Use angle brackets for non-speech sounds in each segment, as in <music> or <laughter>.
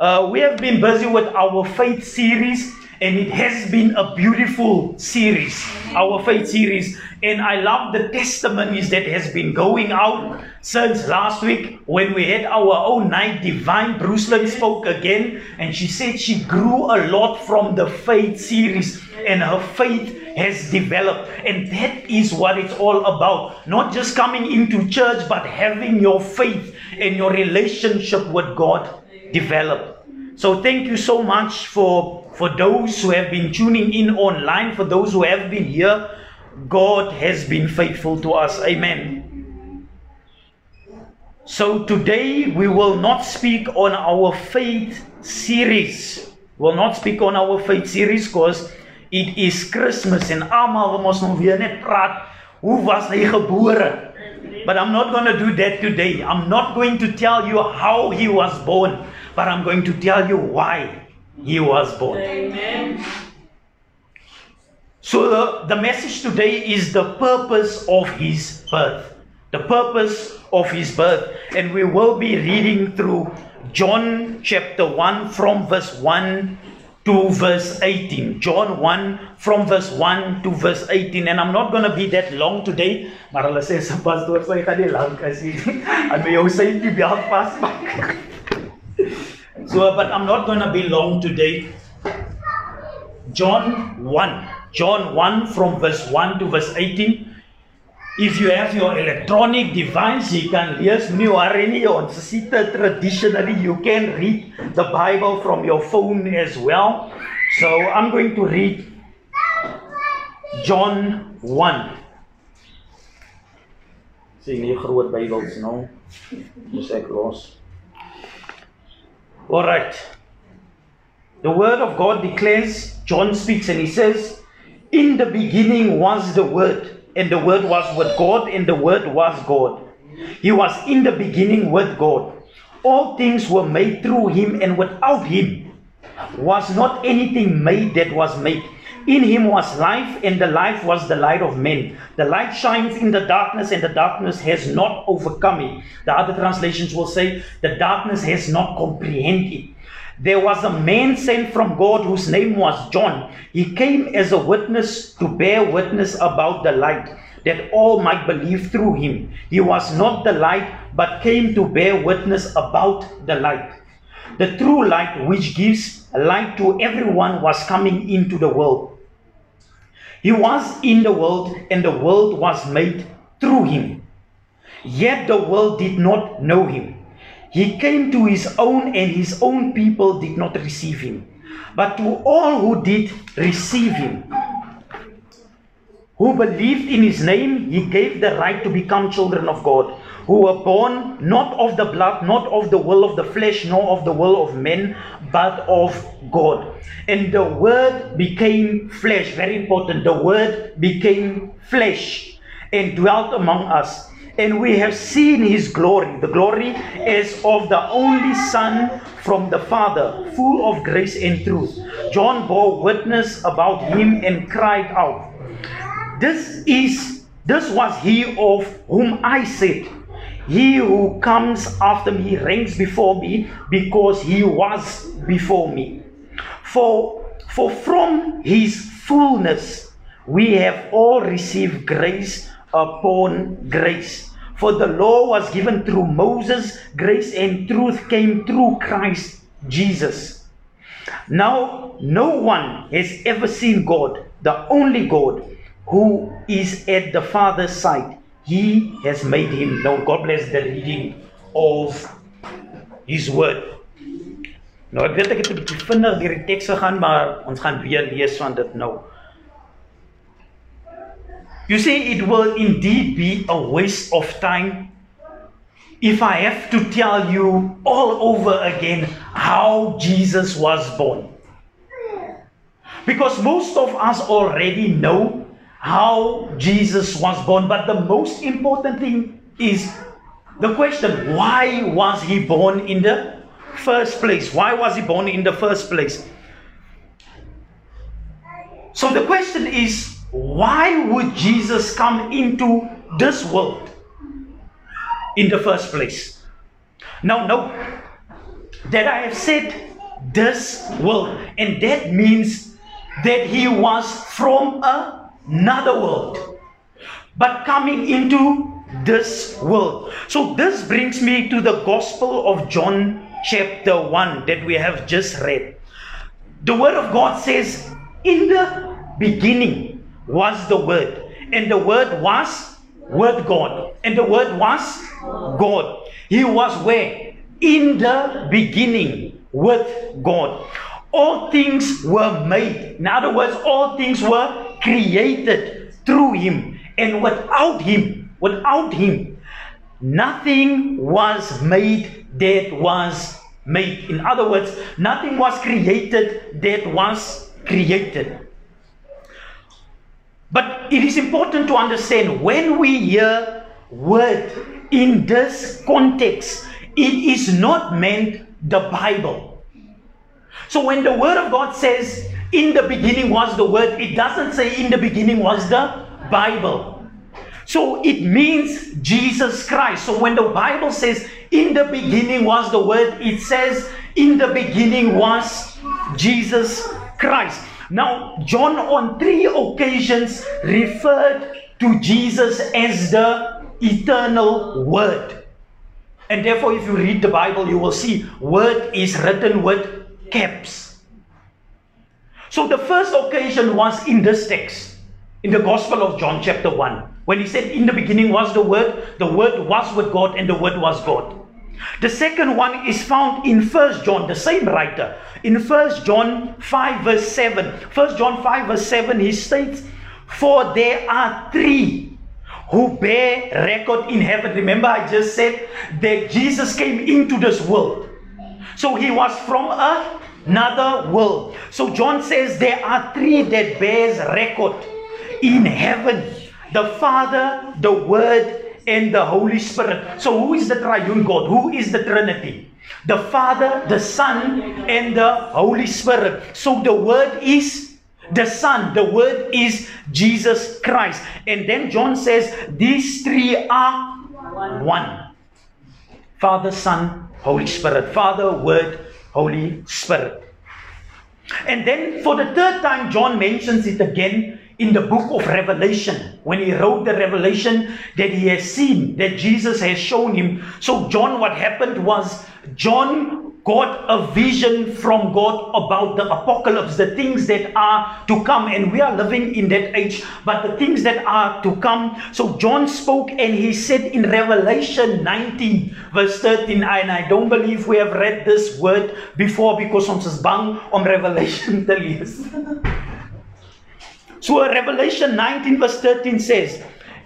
Uh, we have been busy with our faith series, and it has been a beautiful series, our faith series. And I love the testimonies that has been going out since last week when we had our own night divine. Bruce Lynn spoke again, and she said she grew a lot from the faith series, and her faith has developed. And that is what it's all about. Not just coming into church, but having your faith and your relationship with God develop. So thank you so much for for those who have been tuning in online, for those who have been here. God has been faithful to us. Amen. So today we will not speak on our faith series. We will not speak on our faith series because it is Christmas en almal ons nou weer net praat hoe was hy gebore? But I'm not going to do that today. I'm not going to tell you how he was born, but I'm going to tell you why he was born. Amen. So the, the message today is the purpose of his birth. The purpose of his birth. And we will be reading through John chapter 1 from verse 1 to verse 18. John 1 from verse 1 to verse 18. And I'm not going to be that long today. Maar hulle sê se pastoor sê gaan nie lank as jy aan my jou sê die bel vasmaak. So but I'm not going to be long today. John 1. John 1 from verse 1 to verse 18. If you have your electronic device, you can lees nie worry nie. Ons traditionally you can read the Bible from your phone as well. So I'm going to read John 1. Sien nie groot Bybels nou. Dis ek los. All right. The word of God declares, John speaks and he says, In the beginning was the word, and the word was with God, and the word was God. He was in the beginning with God. All things were made through him, and without him was not anything made that was made. In him was life, and the life was the light of men. The light shines in the darkness, and the darkness has not overcome it. The other translations will say, The darkness has not comprehended it. There was a man sent from God whose name was John. He came as a witness to bear witness about the light, that all might believe through him. He was not the light, but came to bear witness about the light. The true light, which gives light to everyone, was coming into the world. He was in the world, and the world was made through him. Yet the world did not know him. He came to his own, and his own people did not receive him. But to all who did receive him, who believed in his name, he gave the right to become children of God, who were born not of the blood, not of the will of the flesh, nor of the will of men, but of God. And the word became flesh, very important. The word became flesh and dwelt among us. And we have seen his glory. The glory is of the only Son from the Father, full of grace and truth. John bore witness about him and cried out, This is this was he of whom I said, He who comes after me ranks before me, because he was before me. For for from his fullness we have all received grace upon grace. For the law was given through Moses, grace and truth came through Christ Jesus. Now, no one has ever seen God, the only God, who is at the Father's side. He has made him known. God bless the reading of His word. Nou ek weet ek het 'n bietjie vinnig deur die teks gegaan, maar ons gaan weer lees van dit nou. You see, it will indeed be a waste of time if I have to tell you all over again how Jesus was born. Because most of us already know how Jesus was born, but the most important thing is the question why was he born in the first place? Why was he born in the first place? So the question is why would Jesus come into this world in the first place? Now, no, that I have said this world. And that means that he was from another world, but coming into this world. So, this brings me to the Gospel of John, chapter 1, that we have just read. The Word of God says, In the beginning was the Word, and the Word was with God, and the Word was God. He was where? In the beginning with God. All things were made. In other words, all things were created through Him, and without Him, without Him, nothing was made that was made. In other words, nothing was created that was created. But it is important to understand when we hear word in this context, it is not meant the Bible. So when the word of God says, in the beginning was the word, it doesn't say in the beginning was the Bible. So it means Jesus Christ. So when the Bible says in the beginning was the word, it says in the beginning was Jesus Christ. Now, John on three occasions referred to Jesus as the eternal word. And therefore, if you read the Bible, you will see word is written with caps. So the first occasion was in this text, in the Gospel of John, chapter 1, when he said, In the beginning was the Word, the Word was with God, and the Word was God. The second one is found in First John, the same writer. In First John 5, verse 7. First John 5, verse 7, he states, For there are three who bear record in heaven. Remember, I just said that Jesus came into this world. So he was from another world. So John says there are three that bears record in heaven. The Father, the Word, and the Holy Spirit. So, who is the triune God? Who is the Trinity? The Father, the Son, and the Holy Spirit. So, the Word is the Son. The Word is Jesus Christ. And then John says, These three are one Father, Son, Holy Spirit. Father, Word, Holy Spirit. And then for the third time, John mentions it again in the book of Revelation, when he wrote the revelation that he has seen, that Jesus has shown him. So, John, what happened was, John got a vision from God about the apocalypse, the things that are to come. And we are living in that age, but the things that are to come. So, John spoke and he said in Revelation 19, verse 13, and I don't believe we have read this word before because ons is bang om Revelation te lees. <laughs> So Revelation 19 verse 13 says,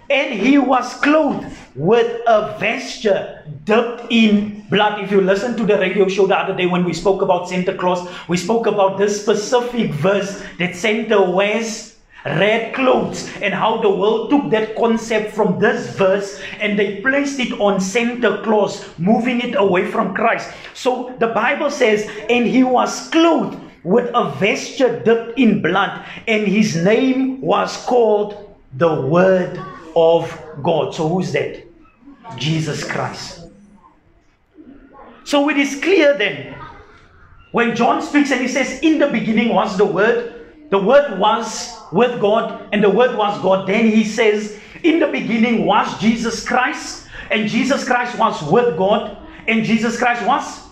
And he was clothed with a vesture dipped in blood. If you listen to the radio show the other day when we spoke about Santa Claus, we spoke about this specific verse that Santa wears red clothes and how the world took that concept from this verse and they placed it on Santa Claus, moving it away from Christ. So the Bible says, and he was clothed with a vesture dipped in blood, and his name was called the Word of God. So, who's that? Jesus Christ. So, it is clear then when John speaks and he says, In the beginning was the Word, the Word was with God, and the Word was God. Then he says, In the beginning was Jesus Christ, and Jesus Christ was with God, and Jesus Christ was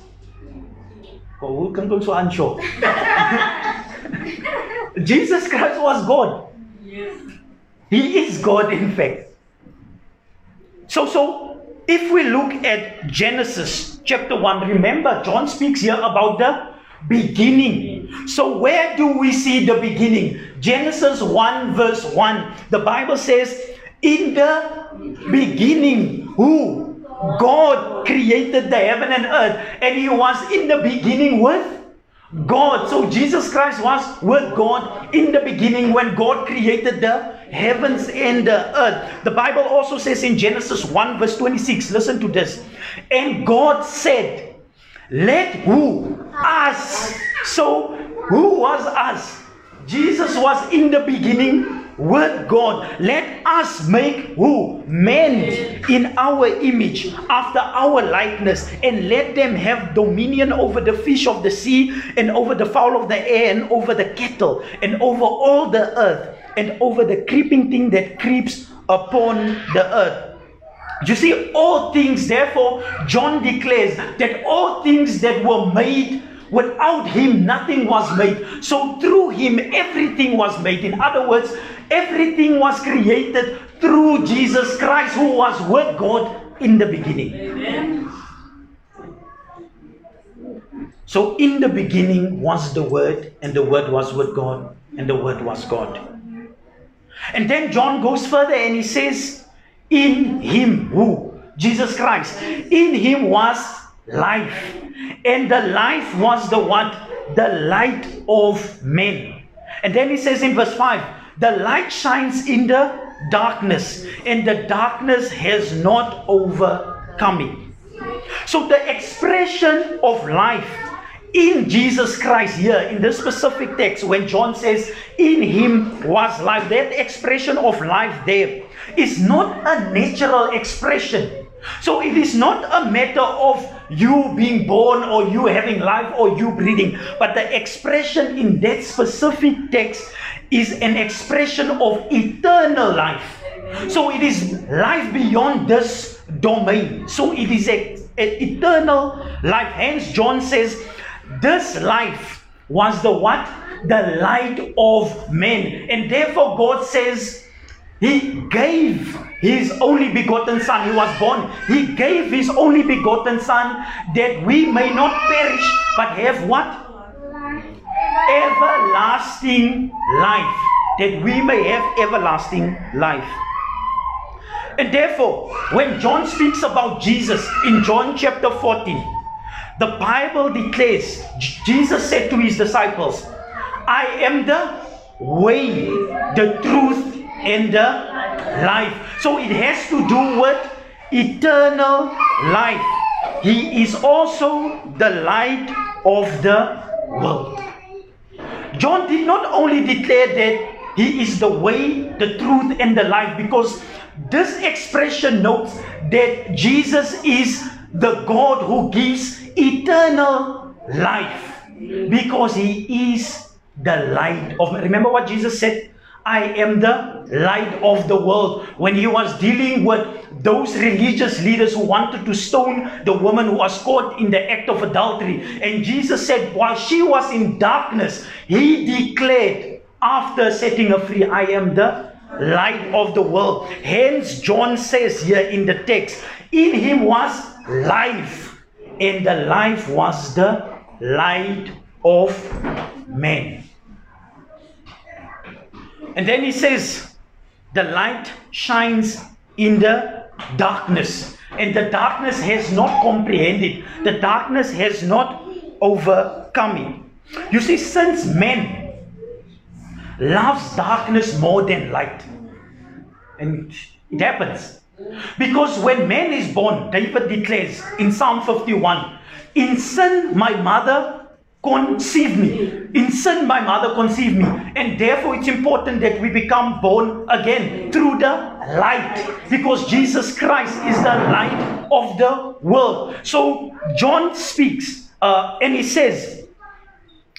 who can go so unsure? <laughs> Jesus Christ was God. Yes. He is God, in fact. So, so if we look at Genesis chapter 1, remember John speaks here about the beginning. So, where do we see the beginning? Genesis 1, verse 1. The Bible says, In the beginning, who? God created the heaven and earth, and He was in the beginning with God. So Jesus Christ was with God in the beginning when God created the heavens and the earth. The Bible also says in Genesis 1, verse 26, listen to this. And God said, Let who? Us. So, who was us? Jesus was in the beginning with God. Let us make who? Men in our image, after our likeness, and let them have dominion over the fish of the sea, and over the fowl of the air, and over the cattle, and over all the earth, and over the creeping thing that creeps upon the earth. You see, all things, therefore, John declares that all things that were made Without him, nothing was made. So through him, everything was made. In other words, everything was created through Jesus Christ, who was with God in the beginning. Amen. So in the beginning was the Word, and the Word was with God, and the Word was God. And then John goes further and he says, In him, who? Jesus Christ. In him was life. And the life was the what? The light of men. And then he says in verse 5 the light shines in the darkness, and the darkness has not overcome it. So the expression of life in Jesus Christ here in this specific text, when John says, In him was life, that expression of life there is not a natural expression. So it is not a matter of you being born or you having life or you breathing, but the expression in that specific text is an expression of eternal life. So it is life beyond this domain. So it is a, a eternal life. Hence, John says, This life was the what? The light of men. And therefore, God says, He gave his only begotten son. He was born. He gave his only begotten son that we may not perish but have what? Everlasting life. That we may have everlasting life. And therefore, when John speaks about Jesus in John chapter 14, the Bible declares Jesus said to his disciples, I am the way, the truth, and the life. So it has to do with eternal life. He is also the light of the world. John did not only declare that he is the way, the truth, and the life because this expression notes that Jesus is the God who gives eternal life because he is the light of remember what Jesus said I am the light of the world. When he was dealing with those religious leaders who wanted to stone the woman who was caught in the act of adultery, and Jesus said, while she was in darkness, he declared, after setting her free, I am the light of the world. Hence, John says here in the text, in him was life, and the life was the light of men. And then he says, the light shines in the darkness. And the darkness has not comprehended. The darkness has not overcome it. You see, since men loves darkness more than light, and it happens. Because when man is born, David declares in Psalm 51, in sin my mother conceived me. In sin, my mother conceived me. And therefore, it's important that we become born again through the light. Because Jesus Christ is the light of the world. So, John speaks uh, and he says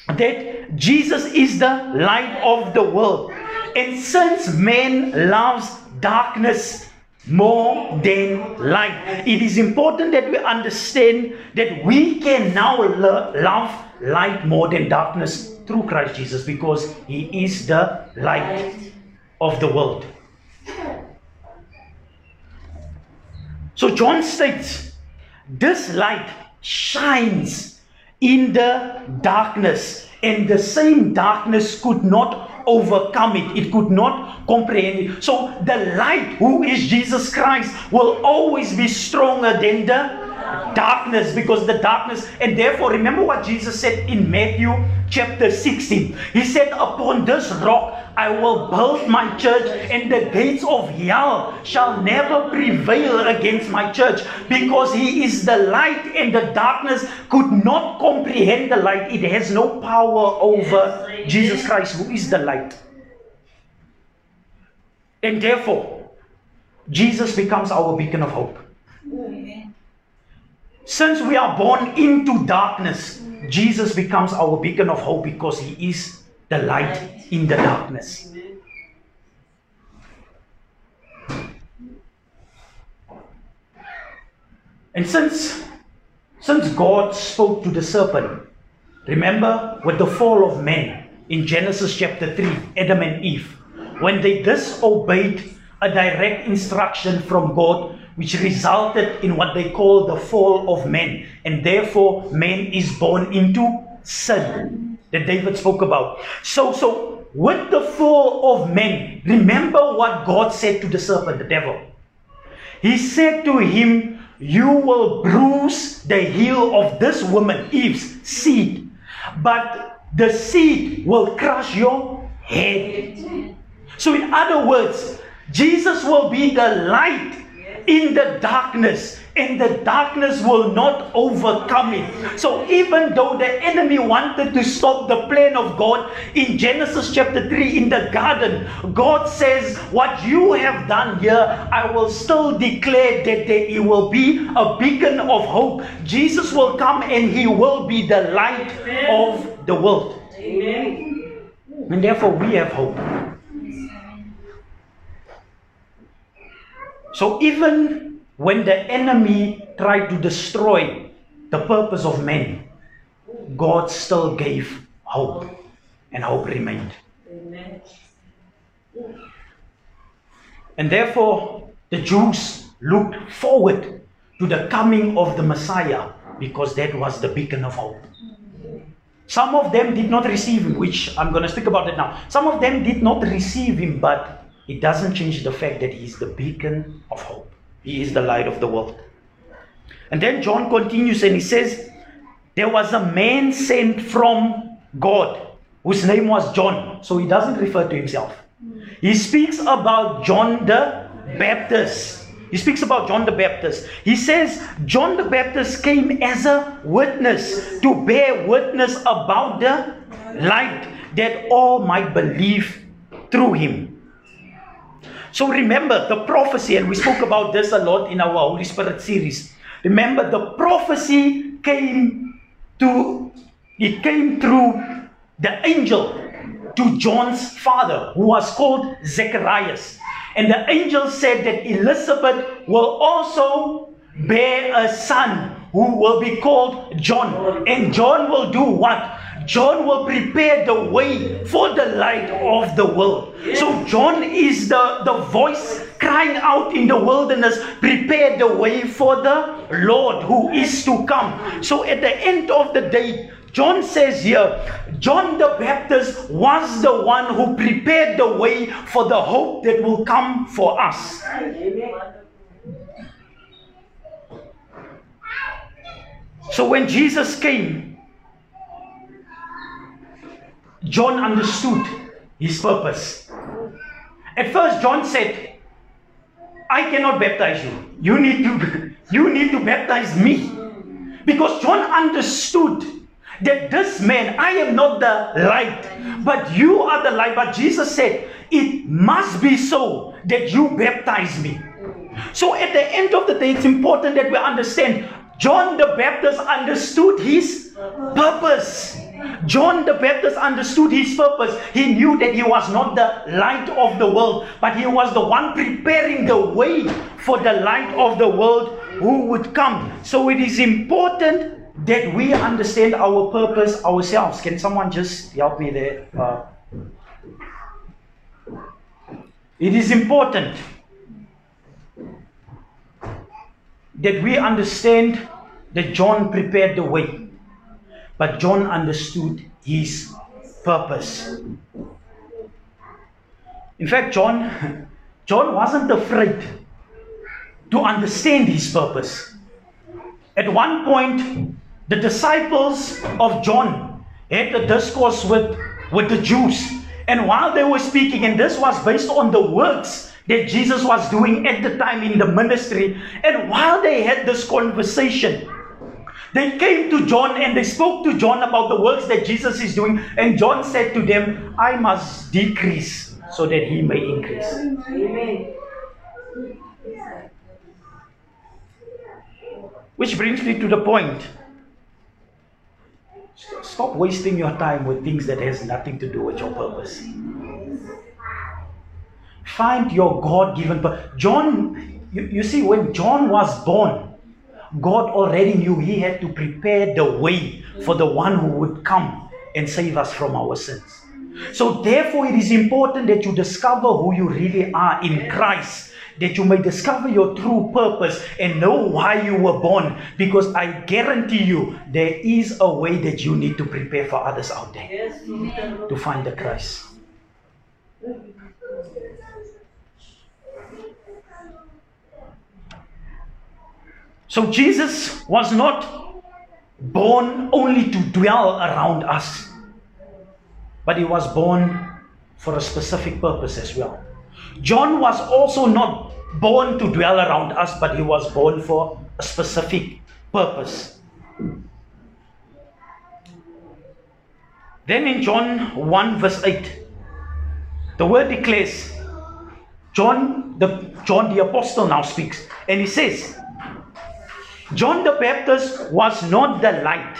that Jesus is the light of the world. And since man loves darkness, more than light. It is important that we understand that we can now love light more than darkness through Christ Jesus because He is the light of the world. So John states, This light shines in the darkness, and the same darkness could not overcome it, it could not comprehend it. So the light, who is Jesus Christ, will always be stronger than the darkness because the darkness and therefore remember what Jesus said in Matthew chapter 16 he said upon this rock I will build my church and the gates of hell shall never prevail against my church because he is the light and the darkness could not comprehend the light. It has no power over Jesus Christ who is the light And therefore, Jesus becomes our beacon of hope. Since we are born into darkness, Jesus becomes our beacon of hope because he is the light in the darkness. And since since God spoke to the serpent, remember with the fall of man in Genesis chapter 3, Adam and Eve, when they disobeyed a direct instruction from God, which resulted in what they call the fall of man, and therefore man is born into sin that David spoke about. So, so with the fall of man, remember what God said to the serpent, the devil. He said to him, You will bruise the heel of this woman, Eve's seed, but the seed will crush your head. So, in other words, Jesus will be the light in the darkness and the darkness will not overcome it. So even though the enemy wanted to stop the plan of God in Genesis chapter 3 in the garden, God says, What you have done here, I will still declare that there will be a beacon of hope. Jesus will come and he will be the light of the world. Amen. And therefore we have hope. So even when the enemy tried to destroy the purpose of men, God still gave hope, and hope remained. Amen. And therefore, the Jews looked forward to the coming of the Messiah because that was the beacon of hope. Some of them did not receive him, which I'm going to speak about it now. Some of them did not receive him, but it doesn't change the fact that he is the beacon of hope. He is the light of the world. And then John continues and he says, There was a man sent from God whose name was John. So he doesn't refer to himself. He speaks about John the Baptist. He speaks about John the Baptist. He says, John the Baptist came as a witness to bear witness about the light that all might believe through him. So remember the prophecy, and we spoke about this a lot in our Holy Spirit series. Remember the prophecy came to it came through the angel to John's father, who was called Zacharias. And the angel said that Elizabeth will also bear a son who will be called John. And John will do what? John will prepare the way for the light of the world. So John is the, the voice crying out in the wilderness, prepare the way for the Lord who is to come. So at the end of the day, John says here, John the Baptist was the one who prepared the way for the hope that will come for us. So when Jesus came, John understood his purpose. At first, John said, I cannot baptize you. You need to, <laughs> you need to baptize me. Because John understood that this man, I am not the light, but you are the light. But Jesus said, It must be so that you baptize me. So at the end of the day, it's important that we understand John the Baptist understood his purpose. John the Baptist understood his purpose. He knew that he was not the light of the world, but he was the one preparing the way for the light of the world who would come. So it is important that we understand our purpose ourselves. Can someone just help me there? Uh, it is important that we understand that John prepared the way, but John understood his purpose. In fact, John, <laughs> John wasn't afraid to understand his purpose. At one point, the disciples of John had a discourse with, with the Jews. And while they were speaking, and this was based on the works that Jesus was doing at the time in the ministry. And while they had this conversation, they came to John and they spoke to John about the works that Jesus is doing. And John said to them, I must decrease so that he may increase. Amen. Which brings me to the point. Stop wasting your time with things that has nothing to do with your purpose. Find your God-given purpose. John, you, you see, when John was born, God already knew he had to prepare the way for the one who would come and save us from our sins. So, therefore, it is important that you discover who you really are in Christ, that you may discover your true purpose and know why you were born. Because I guarantee you, there is a way that you need to prepare for others out there Yes, to find the Christ. So Jesus was not born only to dwell around us, but he was born for a specific purpose as well. John was also not born to dwell around us, but he was born for a specific purpose. Then in John 1, verse 8, the word declares, John the John the apostle now speaks, and he says, John the Baptist was not the light,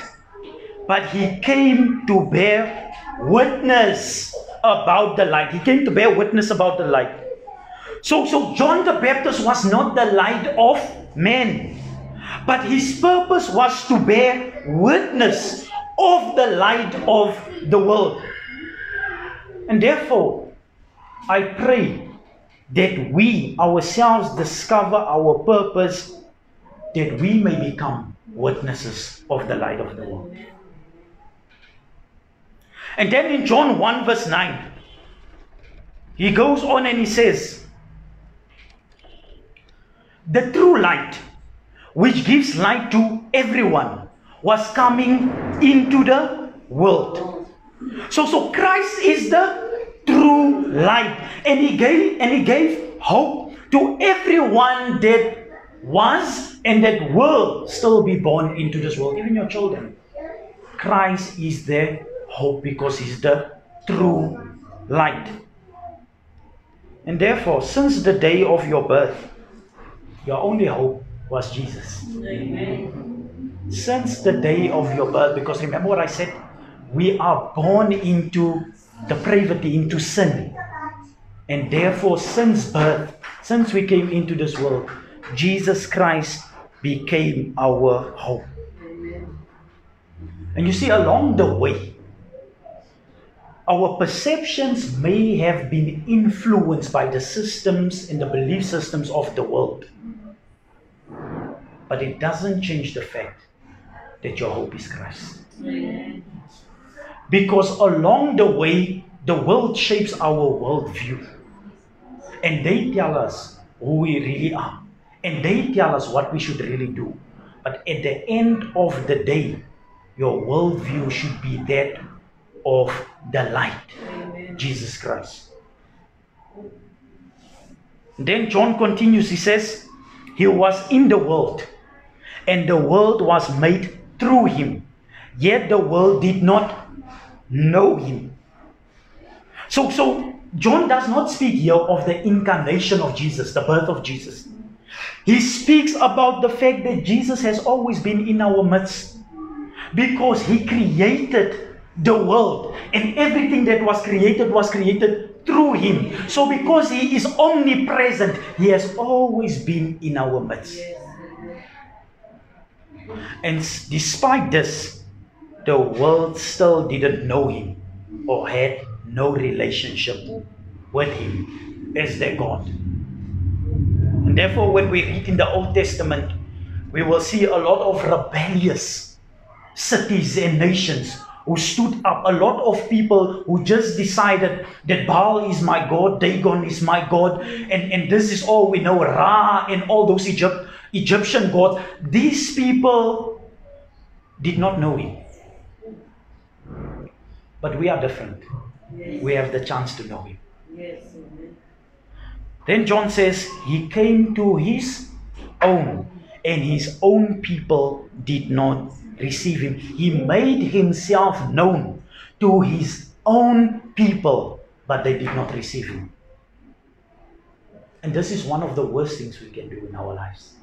but he came to bear witness about the light. He came to bear witness about the light. So, so John the Baptist was not the light of men, but his purpose was to bear witness of the light of the world. And therefore, I pray that we ourselves discover our purpose, that we may become witnesses of the light of the world. And then in John 1, verse 9, he goes on and he says, The true light, which gives light to everyone, was coming into the world. So, so Christ is the true light, and he gave and he gave hope to everyone that was and that will still be born into this world, even your children. Christ is their hope because he's the true light. And therefore, since the day of your birth, your only hope was Jesus. Amen. Since the day of your birth, because remember what I said? We are born into depravity, into sin. And therefore, since birth, since we came into this world, Jesus Christ became our hope. And you see, along the way, our perceptions may have been influenced by the systems and the belief systems of the world. But it doesn't change the fact that your hope is Christ. Amen. Because along the way, the world shapes our worldview. And they tell us who we really are. And they tell us what we should really do. But at the end of the day, your worldview should be that of the light, Amen. Jesus Christ. Then John continues, he says, He was in the world, and the world was made through him, yet the world did not know him. So, so John does not speak here of the incarnation of Jesus, the birth of Jesus. He speaks about the fact that Jesus has always been in our midst because he created the world and everything that was created was created through him. So, because he is omnipresent, he has always been in our midst. And despite this, the world still didn't know him or had no relationship with him as their God. And therefore, when we read in the Old Testament, we will see a lot of rebellious cities and nations who stood up, a lot of people who just decided that Baal is my God, Dagon is my God, and, and this is all we know, Ra and all those Egypt, Egyptian gods. These people did not know him. But we are different. Yes. We have the chance to know him. Yes. Then John says, He came to his own, and his own people did not receive him. He made himself known to his own people, but they did not receive him. And this is one of the worst things we can do in our lives.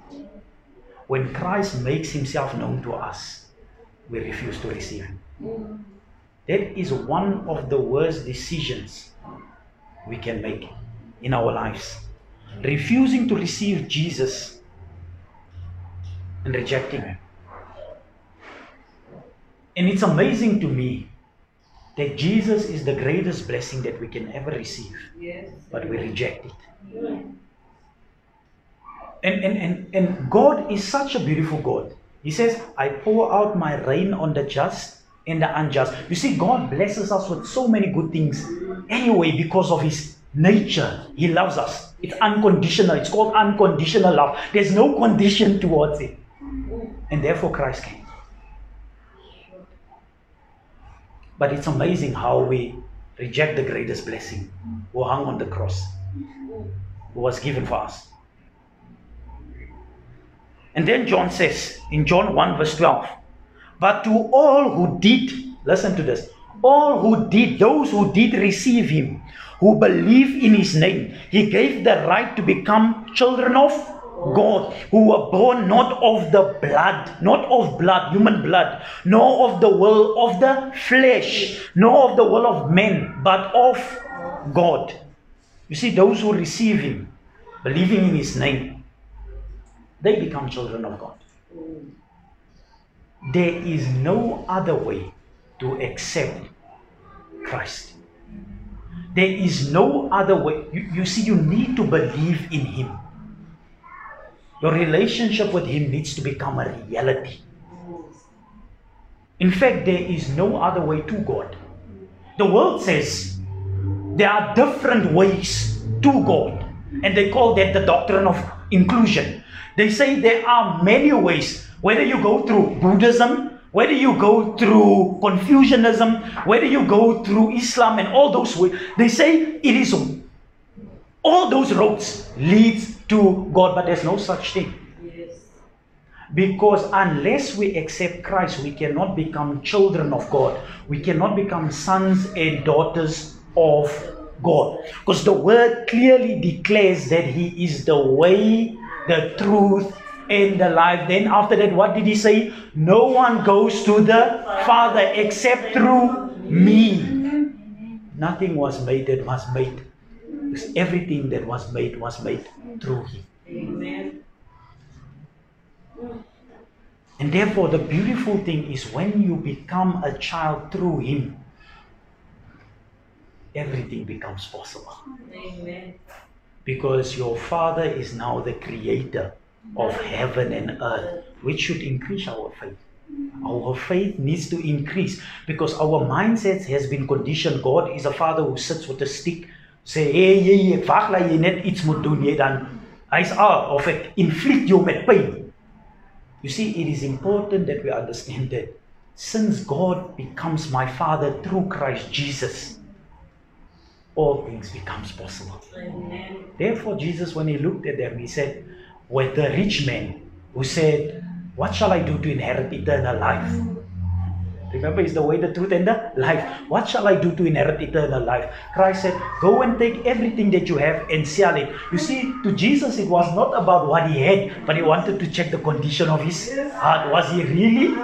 When Christ makes himself known to us, we refuse to receive him. That is one of the worst decisions we can make in our lives. Refusing to receive Jesus and rejecting him. And it's amazing to me that Jesus is the greatest blessing that we can ever receive, Yes. but we reject it. And, and, and, and God is such a beautiful God. He says, I pour out my rain on the just and the unjust. You see, God blesses us with so many good things anyway because of His nature. He loves us. It's unconditional. It's called unconditional love. There's no condition towards it. And therefore, Christ came. But it's amazing how we reject the greatest blessing who hung on the cross, who was given for us. And then John says in John 1, verse 12, But to all who did, listen to this, all who did, those who did receive him, who believe in his name, he gave the right to become children of God, who were born not of the blood, not of blood, human blood, nor of the will of the flesh, nor of the will of men, but of God. You see, those who receive him, believing in his name, they become children of God. There is no other way to accept Christ. There is no other way. You, you see, you need to believe in Him. Your relationship with Him needs to become a reality. In fact, there is no other way to God. The world says there are different ways to God, and they call that the doctrine of inclusion. They say there are many ways, whether you go through Buddhism, whether you go through Confucianism, whether you go through Islam and all those ways, they say it is all those roads leads to God, but there's no such thing. Yes. Because unless we accept Christ, we cannot become children of God. We cannot become sons and daughters of God. Because the word clearly declares that He is the way, the truth, and the life. Then after that, what did He say? No one goes to the Father except through me. Nothing was made that was made. Because everything that was made was made through Him. Amen. And therefore, the beautiful thing is when you become a child through Him, everything becomes possible. Amen. Because your Father is now the creator of heaven and earth, which should increase our faith. Our faith needs to increase because our mindset has been conditioned. God is a father who sits with a stick, sê hey jy ek wag dat jy net iets moet doen, jy dan hy's ah of ek inflict jou met pyn. You see, it is important that we understand that since God becomes my Father through Christ Jesus, all things becomes possible. Amen. Therefore, Jesus, when he looked at them, he said, with the rich man who said, What shall I do to inherit eternal life? Remember, it's the way, the truth, and the life. What shall I do to inherit eternal life? Christ said, Go and take everything that you have and sell it. You see, to Jesus, it was not about what he had, but he wanted to check the condition of his heart. Was he really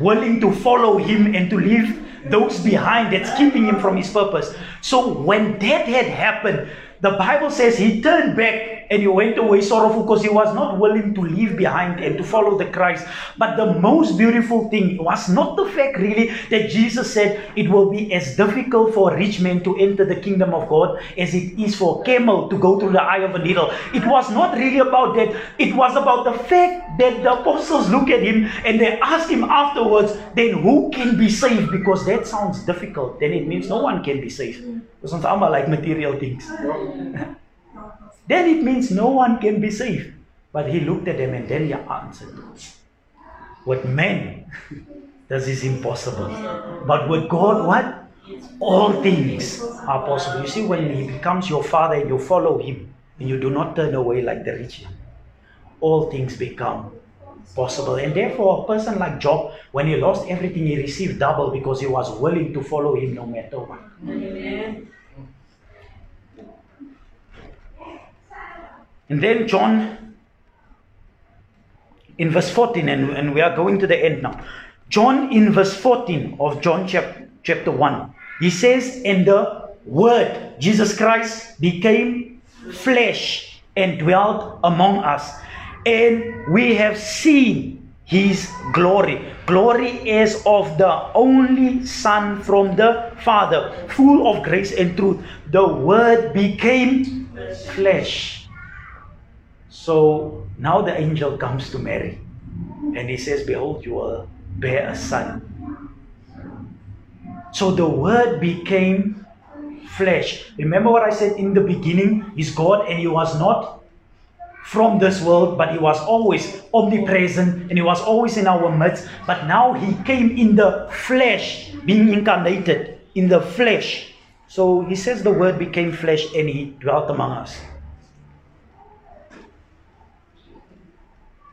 willing to follow him and to leave those behind that's keeping him from his purpose? So, when that had happened, the Bible says he turned back and he went away sorrowful because he was not willing to leave behind and to follow the Christ. But the most beautiful thing was not the fact really that Jesus said it will be as difficult for a rich man to enter the kingdom of God as it is for a camel to go through the eye of a needle. It was not really about that. It was about the fact that the apostles look at him and they ask him afterwards, then who can be saved? Because that sounds difficult. Then it means no one can be saved. Because ons almal like material things. Then it means no one can be saved. But he looked at them and then he answered. With men, this is impossible. But with God, what? All things are possible. You see, when he becomes your father and you follow him and you do not turn away like the rich man, all things become possible. And therefore, a person like Job, when he lost everything, he received double because he was willing to follow him no matter what. Amen. And then John, in verse 14, and, and we are going to the end now. John, in verse 14 of John chap, chapter 1, he says, And the Word, Jesus Christ, became flesh and dwelt among us. And we have seen his glory. Glory is of the only Son from the Father, full of grace and truth. The Word became flesh. So now the angel comes to Mary and he says, Behold, you will bear a son. So the Word became flesh. Remember what I said in the beginning? He's God and he was not from this world, but he was always omnipresent and he was always in our midst. But now he came in the flesh, being incarnated in the flesh. So he says the word became flesh and he dwelt among us.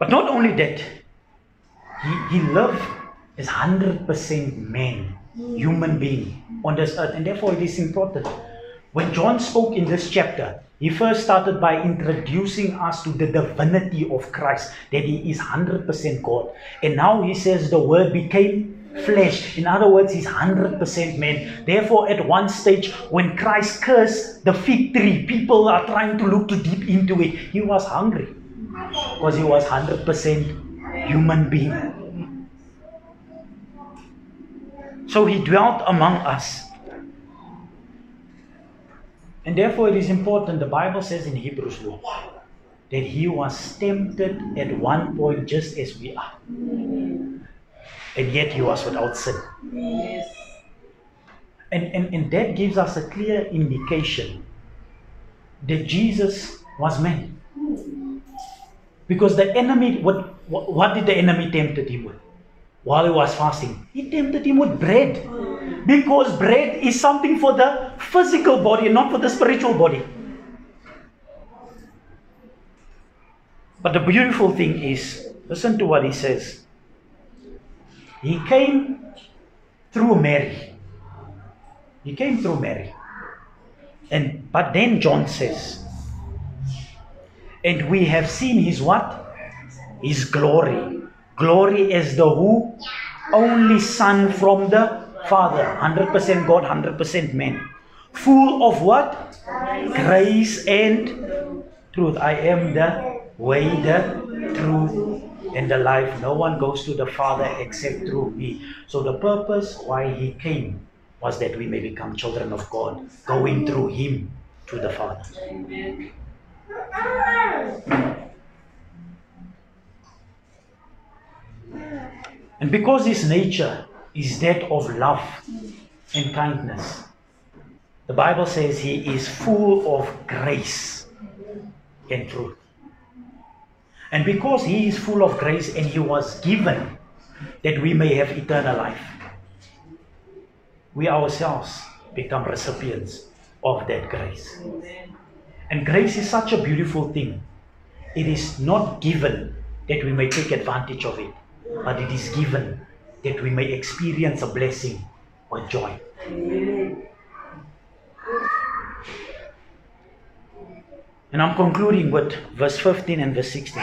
But not only that, he, he lived as 100% man, human being on this earth. And therefore it is important. When John spoke in this chapter, he first started by introducing us to the divinity of Christ, that he is 100% God. And now he says the word became flesh. In other words, he's 100% man. Therefore, at one stage, when Christ cursed the fig tree, people are trying to look too deep into it. He was hungry because he was 100% human being. So he dwelt among us. And therefore, it is important, the Bible says in Hebrews law, that he was tempted at one point just as we are. And yet he was without sin. Yes. And, and, and that gives us a clear indication that Jesus was man. Because the enemy, what, what, did the enemy tempted him with? While he was fasting, he tempted him with bread. Because bread is something for the physical body not for the spiritual body. But the beautiful thing is, listen to what he says. He came through Mary. He came through Mary. And but then John says, and we have seen his what? His glory. Glory as the who? Only son from the Father. 100% God, 100% man. Full of what? Grace and truth. I am the way, the truth, and the life. No one goes to the Father except through me. So the purpose why he came was that we may become children of God, going through him to the Father. Amen. And because his nature is that of love and kindness, the Bible says he is full of grace and truth. And because he is full of grace and he was given that we may have eternal life, we ourselves become recipients of that grace. And grace is such a beautiful thing. It is not given that we may take advantage of it, but it is given that we may experience a blessing or joy. And I'm concluding with verse 15 and verse 16.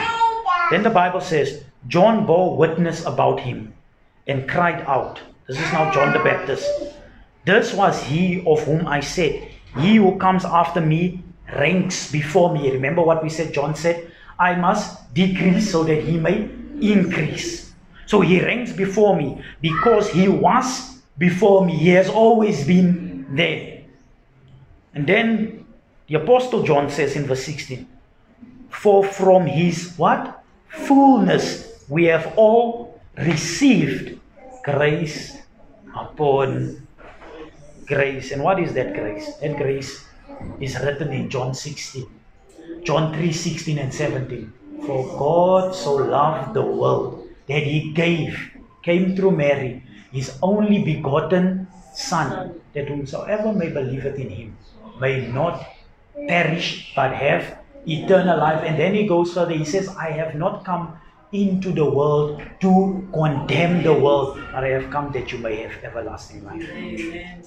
Then the Bible says, John bore witness about him and cried out. This is now John the Baptist. This was he of whom I said, He who comes after me ranks before me. Remember what we said? John said, I must decrease so that he may increase. So he ranks before me because he was before me. He has always been there. And then the Apostle John says in verse 16, For from his what? Fullness we have all received grace upon grace. And what is that grace? That grace is written in John 16. John 3 16 and 17. For God so loved the world that he gave, came through Mary, his only begotten Son, that whosoever may believeth in him may not perish but have eternal life. And then he goes further, he says, I have not come into the world to condemn the world, but I have come that you may have everlasting life. Amen.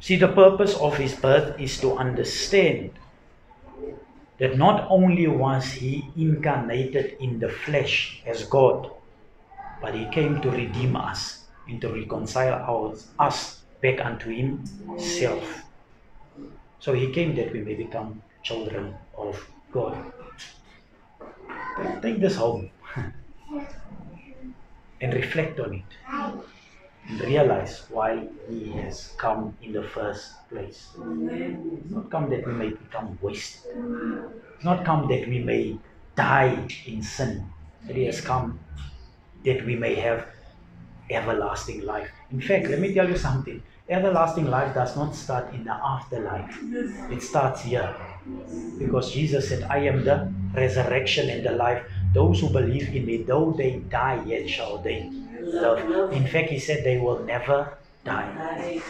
See, the purpose of his birth is to understand that not only was he incarnated in the flesh as God, but he came to redeem us and to reconcile us back unto himself. So he came that we may become children of God. Take this home <laughs> and reflect on it realize why he has come in the first place. It's not come that we may become wasted. It's not come that we may die in sin. But he has come that we may have everlasting life. In fact, let me tell you something. Everlasting life does not start in the afterlife. It starts here. Because Jesus said, I am the resurrection and the life. Those who believe in me, though they die, yet shall they live. In fact, he said they will never die.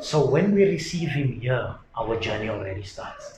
So when we receive him here, our journey already starts.